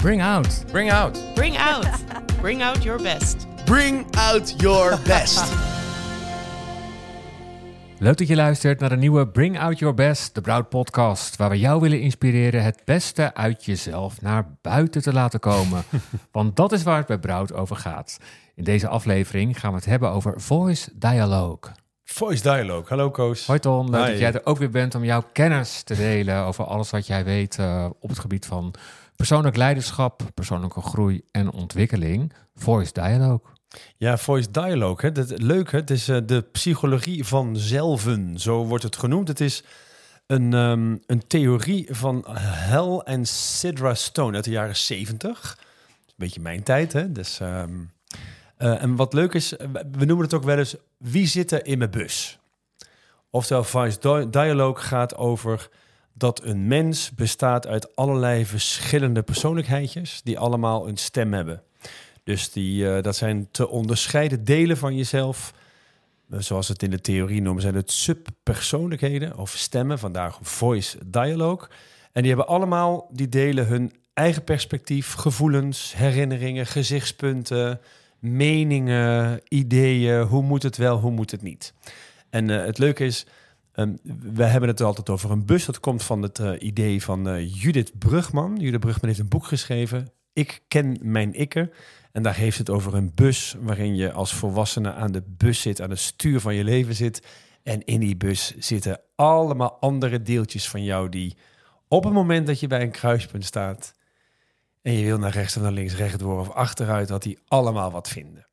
Bring out. Bring out. Bring out. Bring out your best. Bring out your best. Leuk dat je luistert naar de nieuwe Bring Out Your Best, de Broud podcast, waar we jou willen inspireren het beste uit jezelf naar buiten te laten komen. Want dat is waar het bij Broud over gaat. In deze aflevering gaan we het hebben over voice dialogue. Voice dialogue. Hallo Koos. Hoi Ton, leuk Hi. dat jij er ook weer bent om jouw kennis te delen over alles wat jij weet eh, op het gebied van persoonlijk leiderschap, persoonlijke groei en ontwikkeling. Voice dialogue. Ja, voice dialogue. Hè. Dat, leuk, hè? het is eh, de psychologie van zelven. Zo wordt het genoemd. Het is een, ehm, een theorie van Hell en Sidra Stone uit de jaren 70. Een beetje mijn tijd, hè? Dus, ehm, eh, en wat leuk is, we noemen het ook wel eens... wie zit er in mijn bus? Oftewel, voice di- dialogue gaat over dat een mens bestaat uit allerlei verschillende persoonlijkheidjes... die allemaal een stem hebben. Dus die, eh, dat zijn te onderscheiden delen van jezelf. Eh, Zoals het in de theorie noemen, zijn het subpersoonlijkheden of stemmen, vandaar voice dialogue. En die hebben allemaal, die delen hun eigen perspectief, gevoelens, herinneringen, gezichtspunten, meningen, ideeën. Hoe moet het wel, hoe moet het niet? En eh, het leuke is, ehm, we hebben het altijd over een bus. Dat komt van het eh, idee van eh, Judith Brugman. Judith Brugman heeft een boek geschreven. Ik ken mijn ikke. En daar heeft het over een bus waarin je als volwassene aan de bus zit, aan het stuur van je leven zit. En in die bus zitten allemaal andere deeltjes van jou die op het moment dat je bij een kruispunt staat en je wil naar rechts of naar links, rechtdoor of achteruit, dat die allemaal wat vinden.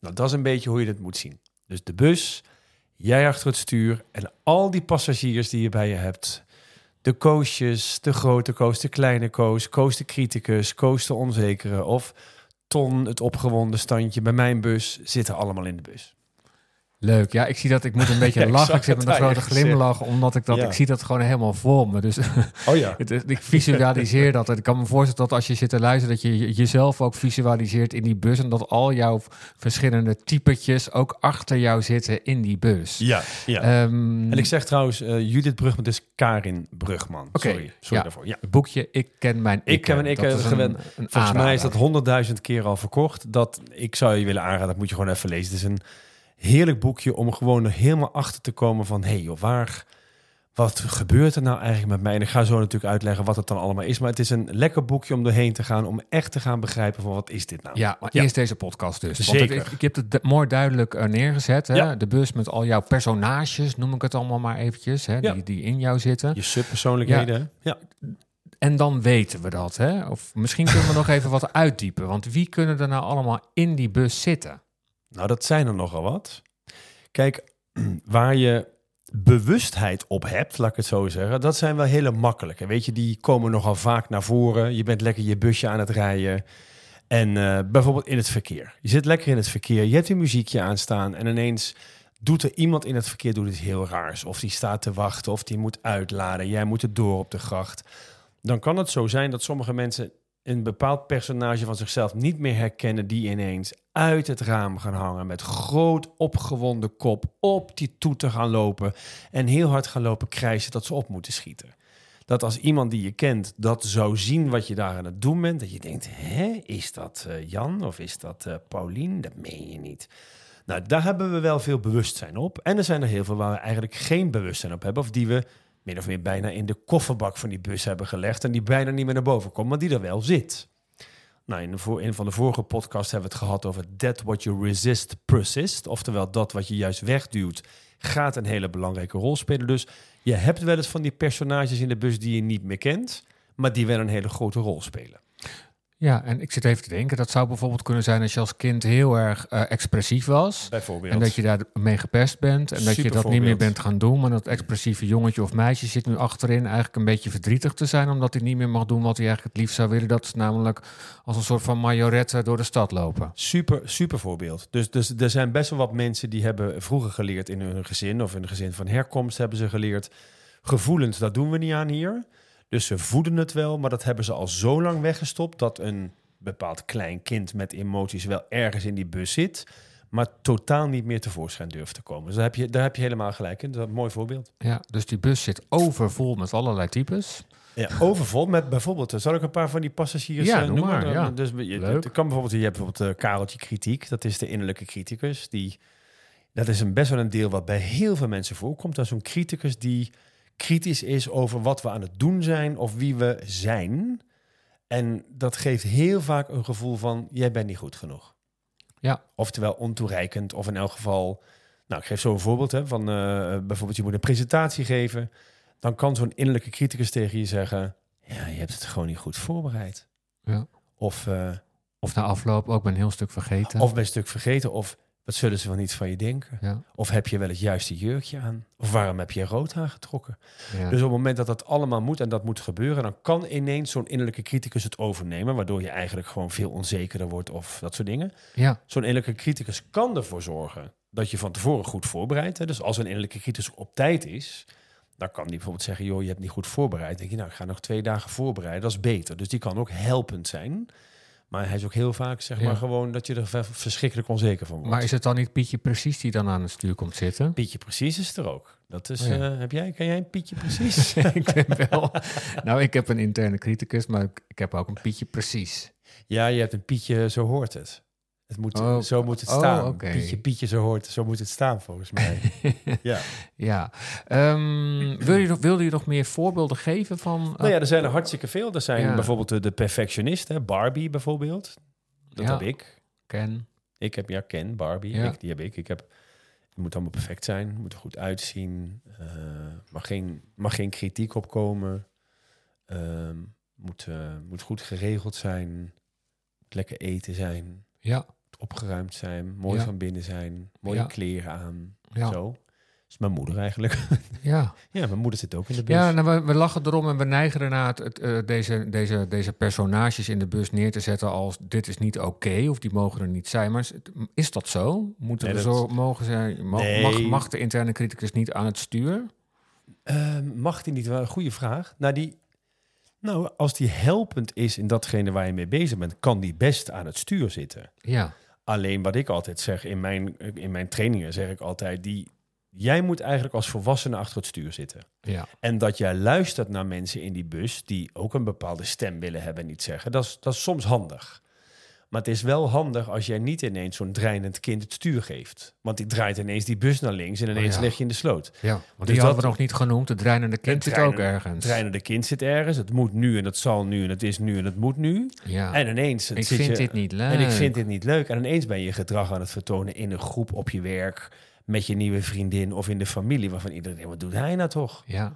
Nou, dat is een beetje hoe je het moet zien. Dus de bus, jij achter het stuur en al die passagiers die je bij je hebt. De koosjes, de grote koos, de kleine koos, koos de criticus, koos de onzekere of Ton, het opgewonden standje bij mijn bus, zitten allemaal in de bus. Leuk. Ja, ik zie dat ik moet een beetje Ja, ik lachen. Ik zit met een grote glimlach, omdat ik dat, Ja. ik zie dat gewoon helemaal voor me. Dus Oh ja. het ik visualiseer dat. En ik kan me voorstellen dat als je zit te luisteren, dat je je- jezelf ook visualiseert in die bus. En dat al jouw verschillende typetjes ook achter jou zitten in die bus. Ja, ja. Ehm, en ik zeg trouwens, eh, Judith Brugman, is Karin Brugman. Oké, Sorry, sorry daarvoor. Ja. het boekje Ik ken mijn Ik ken mijn ikke, Dat is een- gewend. een Volgens mij is dat honderdduizend keer al verkocht. Dat ik zou je willen aanraden, dat moet je gewoon even lezen. Het is een heerlijk boekje om gewoon er helemaal achter te komen van... hé hey joh, waar, wat gebeurt er nou eigenlijk met mij? En ik ga zo natuurlijk uitleggen wat het dan allemaal is. Maar het is een lekker boekje om doorheen te gaan... om echt te gaan begrijpen van wat is dit nou? Ja, maar Ja. eerst deze podcast dus. Want Zeker. ik, ik heb het mooi duidelijk eh, neergezet. Hè? Ja. De bus met al jouw personages, noem ik het allemaal maar eventjes, hè? Ja. Die, die in jou zitten. Je subpersoonlijkheden. Ja. En dan weten we dat. Hè? Of misschien kunnen we nog even wat uitdiepen. Want wie kunnen er nou allemaal in die bus zitten? Nou, dat zijn er nogal wat. Kijk, waar je bewustheid op hebt, laat ik het zo zeggen, dat zijn wel hele makkelijke. Weet je, die komen nogal vaak naar voren. Je bent lekker je busje aan het rijden. En eh, bijvoorbeeld in het verkeer. Je zit lekker in het verkeer, je hebt een muziekje aanstaan en ineens doet er iemand in het verkeer doet iets heel raars. Of die staat te wachten, of die moet uitladen. Jij moet er door op de gracht. Dan kan het zo zijn dat sommige mensen een bepaald personage van zichzelf niet meer herkennen, die ineens uit het raam gaan hangen met groot opgewonden kop op die toeter gaan lopen en heel hard gaan lopen krijsen dat ze op moeten schieten. Dat als iemand die je kent dat zou zien wat je daar aan het doen bent, dat je denkt, hè, is dat eh, Jan of is dat eh Paulien? Dat meen je niet. Nou, daar hebben we wel veel bewustzijn op. En er zijn er heel veel waar we eigenlijk geen bewustzijn op hebben, of die we min of meer bijna in de kofferbak van die bus hebben gelegd en die bijna niet meer naar boven komt, maar die er wel zit. Nou, in, voor, een van de vorige podcasts hebben we het gehad over that what you resist persist. Oftewel, dat wat je juist wegduwt, gaat een hele belangrijke rol spelen. Dus je hebt wel eens van die personages in de bus die je niet meer kent, maar die wel een hele grote rol spelen. Ja, en ik zit even te denken, dat zou bijvoorbeeld kunnen zijn als je als kind heel erg eh, expressief was. Bijvoorbeeld. En dat je daarmee gepest bent. En dat je dat niet meer bent gaan doen. Maar dat expressieve jongetje of meisje zit nu achterin eigenlijk een beetje verdrietig te zijn. Omdat hij niet meer mag doen wat hij eigenlijk het liefst zou willen. Dat is namelijk als een soort van majorette door de stad lopen. Super, super voorbeeld. Dus, dus er zijn best wel wat mensen die hebben vroeger geleerd in hun gezin of in een gezin van herkomst hebben ze geleerd. Gevoelens, dat doen we niet aan hier. Dus ze voeden het wel, maar dat hebben ze al zo lang weggestopt dat een bepaald klein kind met emoties wel ergens in die bus zit, maar totaal niet meer tevoorschijn durft te komen. Dus daar heb je, daar heb je helemaal gelijk in. Dat is een mooi voorbeeld. Ja, dus die bus zit overvol met allerlei types. Ja, overvol met bijvoorbeeld, eh, zal ik een paar van die passagiers Ja, eh, noem noemen? maar, ja. Dus je, Leuk. kan bijvoorbeeld, je hebt bijvoorbeeld eh, Kareltje Kritiek, dat is de innerlijke criticus. Die, dat is een best wel een deel wat bij heel veel mensen voorkomt. Dat is zo'n criticus die kritisch is over wat we aan het doen zijn of wie we zijn. En dat geeft heel vaak een gevoel van, jij bent niet goed genoeg. Ja. Oftewel ontoereikend, of in elk geval... Nou, ik geef zo een voorbeeld hè, van eh, bijvoorbeeld je moet een presentatie geven. Dan kan zo'n innerlijke criticus tegen je zeggen... Ja, je hebt het gewoon niet goed voorbereid. Ja. Of, eh, Of na afloop ook ben een heel stuk vergeten. of ben een stuk vergeten. Of wat zullen ze wel niet van je denken? ja, Of heb je wel het juiste jurkje aan? Of waarom heb je rood aangetrokken? ja. Dus op het moment dat dat allemaal moet en dat moet gebeuren... dan kan ineens zo'n innerlijke criticus het overnemen... waardoor je eigenlijk gewoon veel onzekerder wordt of dat soort dingen. ja, Zo'n innerlijke criticus kan ervoor zorgen dat je van tevoren goed voorbereidt. Hè. Dus als een innerlijke criticus op tijd is, dan kan die bijvoorbeeld zeggen: joh, je hebt niet goed voorbereid. Dan denk je, nou, ik ga nog twee dagen voorbereiden. Dat is beter. Dus die kan ook helpend zijn. Maar hij is ook heel vaak, zeg Ja. maar, gewoon dat je er ver- verschrikkelijk onzeker van wordt. maar is het dan niet Pietje precies die dan aan het stuur komt zitten? Pietje Precies is er ook. Dat is, Oh ja. eh, heb jij, ken jij een Pietje Precies? ik ben wel. Nou, ik heb een interne criticus, maar ik, ik heb ook een Pietje precies. ja, je hebt een Pietje, zo hoort het. Het moet, Oh, zo moet het oh, staan. Pietje, Pietje, zo hoort Zo moet het staan, volgens mij. ja. Ja. Ehm, wil je nog, wilde je nog meer voorbeelden geven van... Nou ja, er zijn er hartstikke veel. Er zijn Ja. bijvoorbeeld de, de perfectionist, hè, Barbie bijvoorbeeld. Dat Ja. heb ik. Ken. Ik heb, ja, Ken, Barbie, Ja. ik, die heb ik. Ik heb, het moet allemaal perfect zijn, moet er goed uitzien. eh mag, geen, mag geen kritiek opkomen. ehm, moet, eh, moet goed geregeld zijn. Moet lekker eten zijn. Ja, opgeruimd zijn. Mooi Ja. van binnen zijn. Mooie Ja. kleren aan. ja, Zo. Dat is mijn moeder eigenlijk. ja. ja, mijn moeder zit ook in de bus. Ja, nou, we, we lachen erom en we neigen ernaar het, het, eh, deze, deze, deze personages in de bus neer te zetten als dit is niet oké of die mogen er niet zijn. Maar is, dat zo? Moeten Nee, we dat- zo mogen ze, mag, Nee. mag, mag de interne criticus niet aan het stuur? Ehm, mag die niet? Wel een goede vraag. Nou, die, nou, als die helpend is in datgene waar je mee bezig bent, kan die best aan het stuur zitten. Ja, Alleen wat ik altijd zeg in mijn, in mijn trainingen, zeg ik altijd, die, jij moet eigenlijk als volwassene achter het stuur zitten. ja, En dat jij luistert naar mensen in die bus die ook een bepaalde stem willen hebben en niet zeggen, dat is, dat is soms handig. Maar het is wel handig als jij niet ineens zo'n dreinend kind het stuur geeft. Want die draait ineens die bus naar links en ineens ja. lig je in de sloot. ja. Want Dus die hadden dat- we nog niet genoemd. Het dreinende kind Het zit ook ergens. Het dreinende kind zit ergens. Het moet nu en het zal nu en het is nu en het moet nu. Ja. En ineens ik zit vind je, dit niet leuk. En ik vind dit niet leuk. En ineens ben je gedrag aan het vertonen in een groep op je werk, met je nieuwe vriendin of in de familie, waarvan iedereen wat doet hij nou toch? Ja,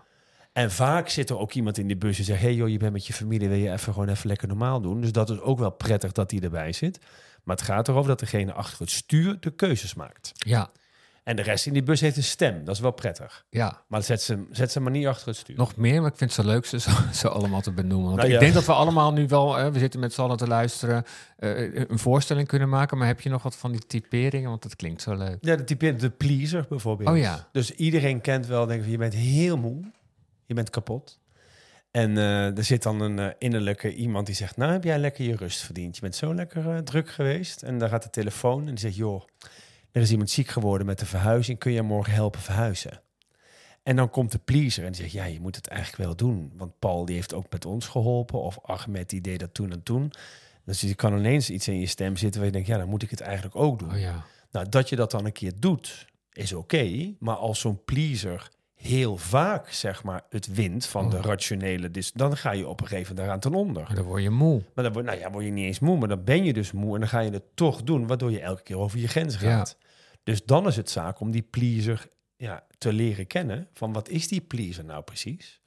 En vaak zit er ook iemand in die bus en zegt, hey joh, je bent met je familie, wil je even gewoon even lekker normaal doen? Dus dat is ook wel prettig dat die erbij zit. Maar het gaat erover dat degene achter het stuur de keuzes maakt. ja, En de rest in die bus heeft een stem, dat is wel prettig. ja. Maar zet ze, zet ze maar niet achter het stuur. Nog meer, maar ik vind het zo leuk ze zo, zo allemaal te benoemen. Want Nou ik ja. denk dat we allemaal nu wel, eh, we zitten met z'n allen te luisteren, eh, een voorstelling kunnen maken. Maar heb je nog wat van die typeringen? Want dat klinkt zo leuk. Ja, de type de pleaser bijvoorbeeld. Oh ja. Dus iedereen kent wel, denk ik, je bent heel moe, je bent kapot. En eh, er zit dan een eh, innerlijke iemand die zegt, nou heb jij lekker je rust verdiend. Je bent zo lekker eh, druk geweest. En dan gaat de telefoon en die zegt, joh, er is iemand ziek geworden met de verhuizing. Kun je morgen helpen verhuizen? En dan komt de pleaser en die zegt, ja, je moet het eigenlijk wel doen. Want Paul die heeft ook met ons geholpen. Of Ahmed die deed dat toen en toen. Dus je kan ineens iets in je stem zitten waar je denkt, ja, dan moet ik het eigenlijk ook doen. Oh ja. Nou, dat je dat dan een keer doet, is oké. maar als zo'n pleaser heel vaak, zeg maar, het wint van de Oh. rationele... Dus dan ga je op een gegeven moment daaraan ten onder. Maar dan word je moe. Maar dan word, nou ja, word je niet eens moe, maar dan ben je dus moe... en dan ga je het toch doen, waardoor je elke keer over je grens Ja. gaat. Dus dan is het zaak om die pleaser ja, te leren kennen... van wat is die pleaser nou precies?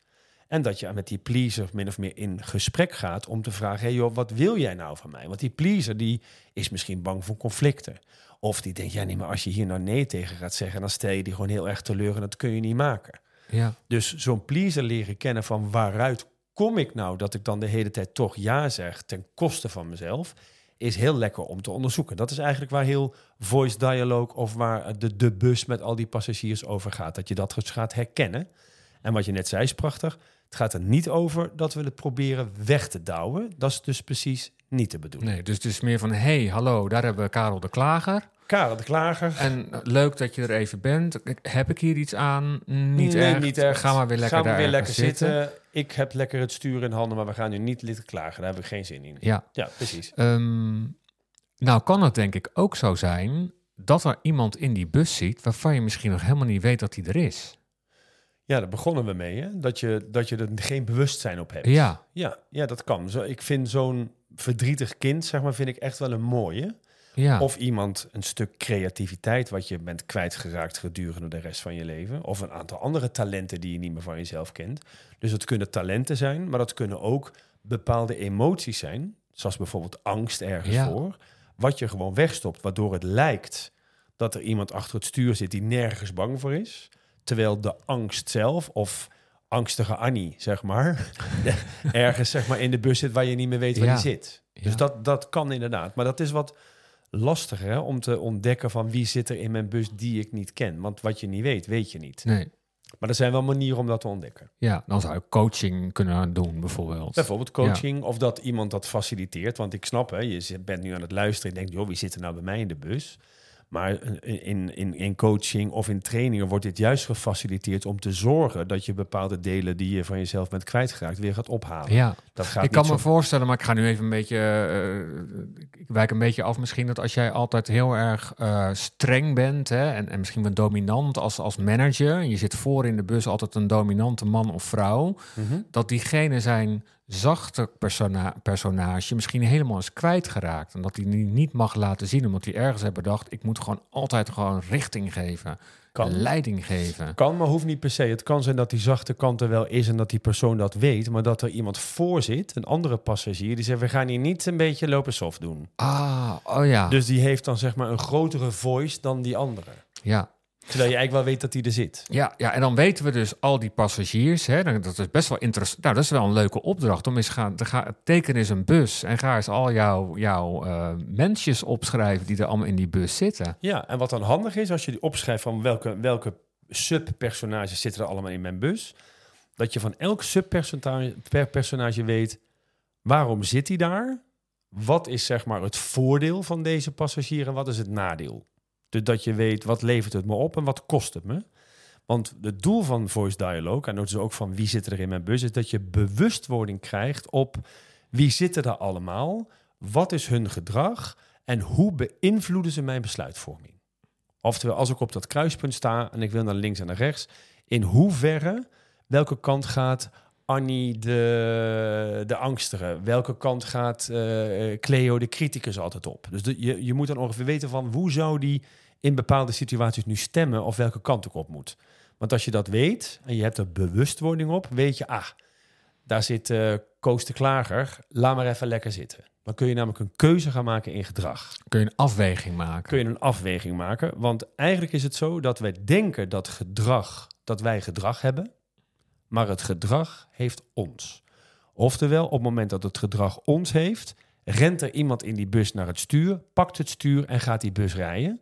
En dat je met die pleaser min of meer in gesprek gaat om te vragen: hey joh, wat wil jij nou van mij? Want die pleaser die is misschien bang voor conflicten. Of die denkt: ja, nee, maar als je hier nou nee tegen gaat zeggen, dan stel je die gewoon heel erg teleur en dat kun je niet maken. Ja, Dus zo'n pleaser leren kennen van waaruit kom ik nou dat ik dan de hele tijd toch ja zeg ten koste van mezelf, is heel lekker om te onderzoeken. Dat is eigenlijk waar heel voice dialogue of waar de, de bus met al die passagiers over gaat. Dat je dat dus gaat herkennen. En wat je net zei is prachtig. Het gaat er niet over dat we het proberen weg te douwen. Dat is dus precies niet de bedoeling. nee, dus het is meer van, hey, hallo, daar hebben we Karel de Klager. Karel de Klager. En leuk dat je er even bent. Heb ik hier iets aan? Niet Nee, echt. niet echt. Ga maar weer lekker Gaan we daar weer lekker zitten. Ik heb lekker het stuur in handen, maar we gaan nu niet litten klagen. Daar heb ik geen zin in. Ja. Ja, precies. Ehm, nou kan het denk ik ook zo zijn dat er iemand in die bus zit waarvan je misschien nog helemaal niet weet dat hij er is. Ja, daar begonnen we mee, hè? Dat je, dat je er geen bewustzijn op hebt. Ja, Ja, ja dat kan. Zo, ik vind zo'n verdrietig kind, zeg maar, vind ik echt wel een mooie. ja. Of iemand een stuk creativiteit wat je bent kwijtgeraakt gedurende de rest van je leven. Of een aantal andere talenten die je niet meer van jezelf kent. Dus het kunnen talenten zijn, maar dat kunnen ook bepaalde emoties zijn. Zoals bijvoorbeeld angst ergens Ja. voor. Wat je gewoon wegstopt, waardoor het lijkt dat er iemand achter het stuur zit die nergens bang voor is. Terwijl de angst zelf, of angstige Annie, zeg maar, ergens zeg maar, in de bus zit waar je niet meer weet waar Ja. die zit. Dus Ja. dat, dat kan inderdaad. Maar dat is wat lastiger hè, om te ontdekken van wie zit er in mijn bus die ik niet ken. Want wat je niet weet, weet je niet. nee. Maar er zijn wel manieren om dat te ontdekken. Ja, dan zou je coaching kunnen doen bijvoorbeeld. Bijvoorbeeld coaching of dat iemand dat faciliteert. Want ik snap, hè, je bent nu aan het luisteren en denkt, joh, wie zit er nou bij mij in de bus? Maar in, in, in coaching of in trainingen wordt dit juist gefaciliteerd om te zorgen dat je bepaalde delen die je van jezelf bent kwijtgeraakt weer gaat ophalen. Ja, Dat gaat ik kan me voorstellen, maar ik ga nu even een beetje. eh, ik wijk een beetje af misschien dat als jij altijd heel erg eh, streng bent hè, en, en misschien wel dominant als, als manager, en je zit voor in de bus altijd een dominante man of vrouw, Mhm. dat diegene zijn zachte persona personage misschien helemaal is kwijtgeraakt. En dat hij die niet mag laten zien, omdat hij ergens heeft bedacht, ik moet gewoon altijd gewoon richting geven, Kan. leiding geven. Kan, maar hoeft niet per se. Het kan zijn dat die zachte kant er wel is en dat die persoon dat weet, maar dat er iemand voor zit, een andere passagier, die zegt: We gaan hier niet een beetje lopen soft doen. Ah, oh ja. Dus die heeft dan zeg maar een grotere voice dan die andere. ja. Terwijl je eigenlijk wel weet dat die er zit. Ja, ja, en dan weten we dus al die passagiers. Hè, dat is best wel interessant. Nou, dat is wel een leuke opdracht om eens gaan. te gaan teken eens een bus en ga eens al jouw, jouw eh, mensjes opschrijven die er allemaal in die bus zitten. Ja, en wat dan handig is, als je die opschrijft van welke, welke subpersonages zitten er allemaal in mijn bus, dat je van elk subpersonage per personage weet waarom zit hij daar, wat is zeg maar het voordeel van deze passagier en wat is het nadeel. Dat je weet wat levert het me op en wat kost het me. Want het doel van voice dialogue, en dat is ook van wie zit er in mijn bus, is dat je bewustwording krijgt op wie zitten er allemaal, wat is hun gedrag en hoe beïnvloeden ze mijn besluitvorming. Oftewel, als ik op dat kruispunt sta en ik wil naar links en naar rechts, in hoeverre, welke kant gaat Annie de, de angstige? Welke kant gaat eh, Cleo de criticus altijd op? Dus de- je, je moet dan ongeveer weten van hoe zou die in bepaalde situaties nu stemmen of welke kant ik op moet. Want als je dat weet en je hebt er bewustwording op, weet je, ah, daar zit eh Koos de Klager, laat maar even lekker zitten. Dan kun je namelijk een keuze gaan maken in gedrag Kun je een afweging maken. kun je een afweging maken. Want eigenlijk is het zo dat wij denken dat gedrag, dat wij gedrag hebben, maar het gedrag heeft ons. Oftewel, op het moment dat het gedrag ons heeft, rent er iemand in die bus naar het stuur, pakt het stuur en gaat die bus rijden.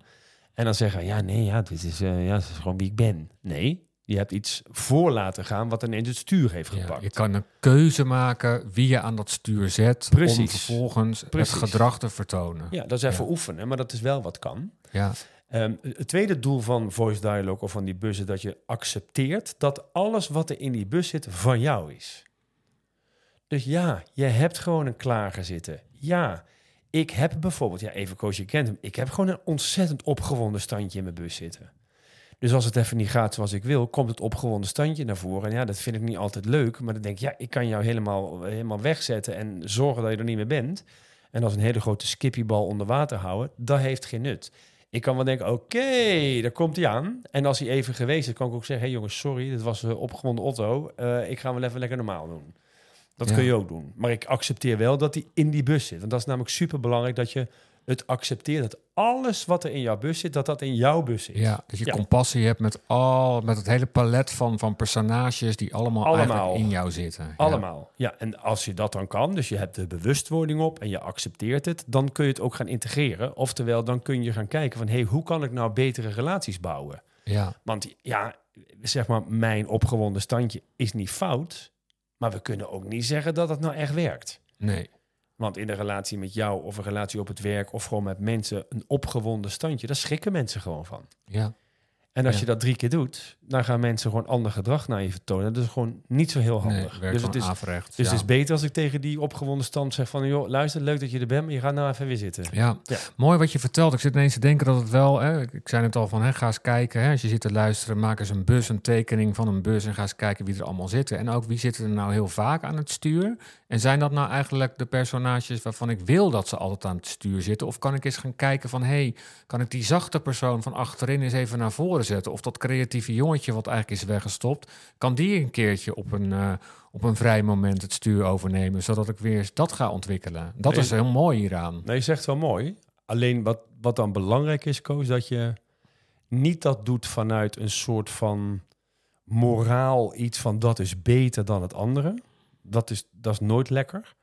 En dan zeggen we, ja, nee, ja, dit is, eh, ja, dit is gewoon wie ik ben. Nee, je hebt iets voor laten gaan wat ineens het stuur heeft Ja, gepakt. je kan een keuze maken wie je aan dat stuur zet om vervolgens Precies. het gedrag te vertonen. Ja, dat is even Ja. oefenen, maar dat is wel wat kan. Ja. Ehm, het tweede doel van voice dialogue of van die bus is dat je accepteert dat alles wat er in die bus zit van jou is. Dus ja, je hebt gewoon een klager zitten. Ja, ik heb bijvoorbeeld, ja, even Koos, je kent hem. Ik heb gewoon een ontzettend opgewonden standje in mijn bus zitten. Dus als het even niet gaat zoals ik wil, komt het opgewonden standje naar voren. En ja, dat vind ik niet altijd leuk. Maar dan denk ik, ja, ik kan jou helemaal, helemaal wegzetten en zorgen dat je er niet meer bent. En als een hele grote skippybal onder water houden, dat heeft geen nut. Ik kan wel denken, oké, daar komt hij aan. En als hij even geweest is, kan ik ook zeggen... hé hey jongens, sorry, dit was een opgewonden Otto. Eh, ik ga wel even lekker normaal doen. Dat Ja. kun je ook doen. Maar ik accepteer wel dat hij in die bus zit. Want dat is namelijk super belangrijk dat je het accepteert... dat alles wat er in jouw bus zit, dat dat in jouw bus zit. Ja, dat je Ja. compassie hebt met, al, met het hele palet van, van personages die allemaal, in jou zitten. Ja. Allemaal. Ja. en als je dat dan kan, dus je hebt de bewustwording op en je accepteert het, dan kun je het ook gaan integreren. Oftewel, dan kun je gaan kijken van, hé, hey, hoe kan ik nou betere relaties bouwen? Ja. Want ja, zeg maar, mijn opgewonden standje is niet fout, maar we kunnen ook niet zeggen dat het nou echt werkt. Nee. Want in een relatie met jou of een relatie op het werk of gewoon met mensen, een opgewonden standje, daar schrikken mensen gewoon van. Ja. En als Ja. je dat drie keer doet, dan gaan mensen gewoon ander gedrag naar je vertonen. Dat is gewoon niet zo heel handig. dus het is, averechts. dus ja. het is beter als ik tegen die opgewonden stand zeg van... joh, luister, leuk dat je er bent, maar je gaat nou even weer zitten. Ja. Ja. mooi wat je vertelt. Ik zit ineens te denken dat het wel... Hè, ik ik zei het al van, hè, ga eens kijken. Hè, als je zit te luisteren, maak eens een bus, een tekening van een bus... en ga eens kijken wie er allemaal zitten. En ook wie zitten er nou heel vaak aan het stuur? En zijn dat nou eigenlijk de personages waarvan ik wil dat ze altijd aan het stuur zitten? Of kan ik eens gaan kijken van... hé, hey, kan ik die zachte persoon van achterin eens even naar voren zetten? Of dat creatieve jongetje wat eigenlijk is weggestopt... kan die een keertje op een... eh, op een vrij moment het stuur overnemen, zodat ik weer eens dat ga ontwikkelen. Dat Nee. is heel mooi hieraan. Nee, je zegt wel mooi. Alleen wat, wat dan belangrijk is, Koos, dat je niet dat doet vanuit een soort van moraal, iets van dat is beter dan het andere. Dat is, dat is nooit lekker.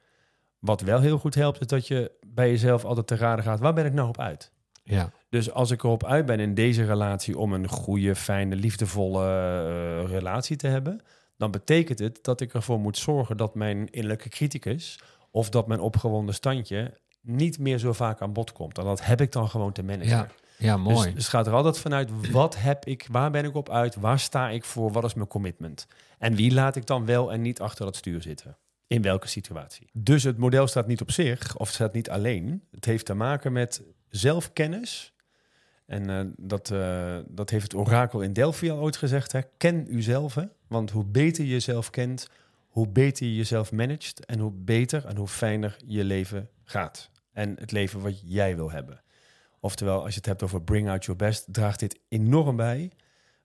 Wat wel heel goed helpt, is dat je bij jezelf altijd te raden gaat, waar ben ik nou op uit? Ja, Dus als ik erop uit ben in deze relatie om een goede, fijne, liefdevolle eh, relatie te hebben, dan betekent het dat ik ervoor moet zorgen dat mijn innerlijke criticus of dat mijn opgewonden standje niet meer zo vaak aan bod komt. En dat heb ik dan gewoon te managen. ja, ja Dus, mooi. dus het gaat er altijd vanuit, wat heb ik, waar ben ik op uit, waar sta ik voor, wat is mijn commitment? En wie laat ik dan wel en niet achter het stuur zitten? In welke situatie? Dus het model staat niet op zich, of staat niet alleen. Het heeft te maken met zelfkennis. En eh, dat, eh, dat heeft het orakel in Delphi al ooit gezegd. Hè? Ken uzelf. Hè? Want hoe beter je jezelf kent, hoe beter je jezelf managt. En hoe beter en hoe fijner je leven gaat. En het leven wat jij wil hebben. Oftewel, als je het hebt over bring out your best, draagt dit enorm bij.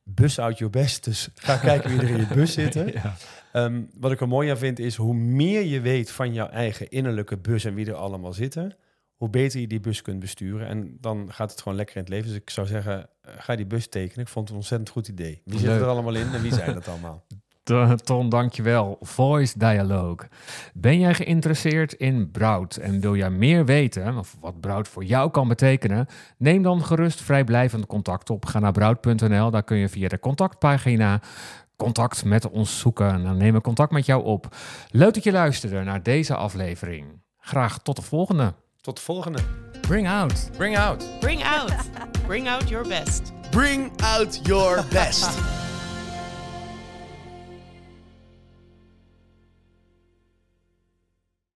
Bus out your best. Dus ga kijken wie er in je bus zitten. Ja. Ehm, wat ik er mooi aan vind is hoe meer je weet van jouw eigen innerlijke bus en wie er allemaal zitten, hoe beter je die bus kunt besturen. En dan gaat het gewoon lekker in het leven. Dus ik zou zeggen, eh, ga die bus tekenen. Ik vond het een ontzettend goed idee. Wie zit er allemaal in en wie zijn dat allemaal? To- Ton, dankjewel. Voice Dialogue. Ben jij geïnteresseerd in Brout en wil jij meer weten of wat Brout voor jou kan betekenen? Neem dan gerust vrijblijvend contact op. Ga naar brout.nl, daar kun je via de contactpagina contact met ons zoeken. En dan nemen we contact met jou op. Leuk dat je luisterde naar deze aflevering. Graag tot de volgende. Tot de volgende. Bring out. Bring out. Bring out. Bring out your best. Bring out your best.